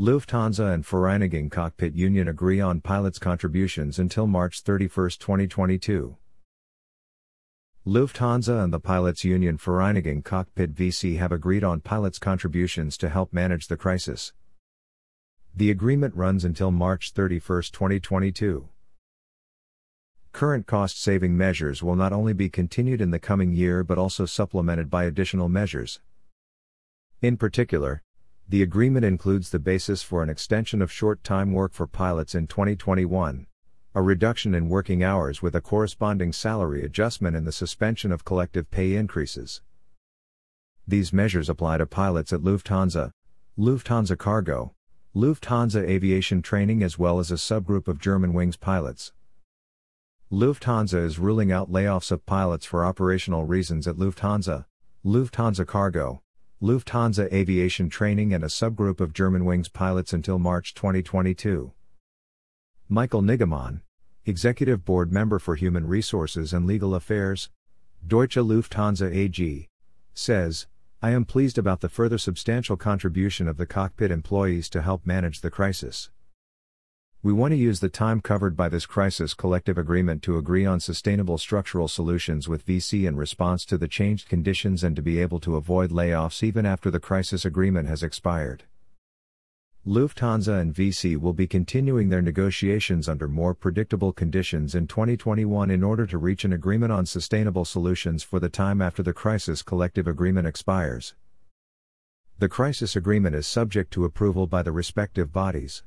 Lufthansa and Vereinigung Cockpit Union agree on pilots' contributions until March 31, 2022. Lufthansa and the Pilots Union Vereinigung Cockpit VC have agreed on pilots' contributions to help manage the crisis. The agreement runs until March 31, 2022. Current cost saving measures will not only be continued in the coming year but also supplemented by additional measures. In particular, the agreement includes the basis for an extension of short time work for pilots in 2021, a reduction in working hours with a corresponding salary adjustment, and the suspension of collective pay increases. These measures apply to pilots at Lufthansa, Lufthansa Cargo, Lufthansa Aviation Training, as well as a subgroup of Germanwings pilots. Lufthansa is ruling out layoffs of pilots for operational reasons at Lufthansa, Lufthansa Cargo, Lufthansa Aviation Training, and a subgroup of Germanwings pilots until March 2022. Michael Niggemann, Executive Board Member for Human Resources and Legal Affairs, Deutsche Lufthansa AG, says, I am pleased about the further substantial contribution of the cockpit employees to help manage the crisis. We want to use the time covered by this crisis collective agreement to agree on sustainable structural solutions with VC in response to the changed conditions and to be able to avoid layoffs even after the crisis agreement has expired. Lufthansa and VC will be continuing their negotiations under more predictable conditions in 2021 in order to reach an agreement on sustainable solutions for the time after the crisis collective agreement expires. The crisis agreement is subject to approval by the respective bodies.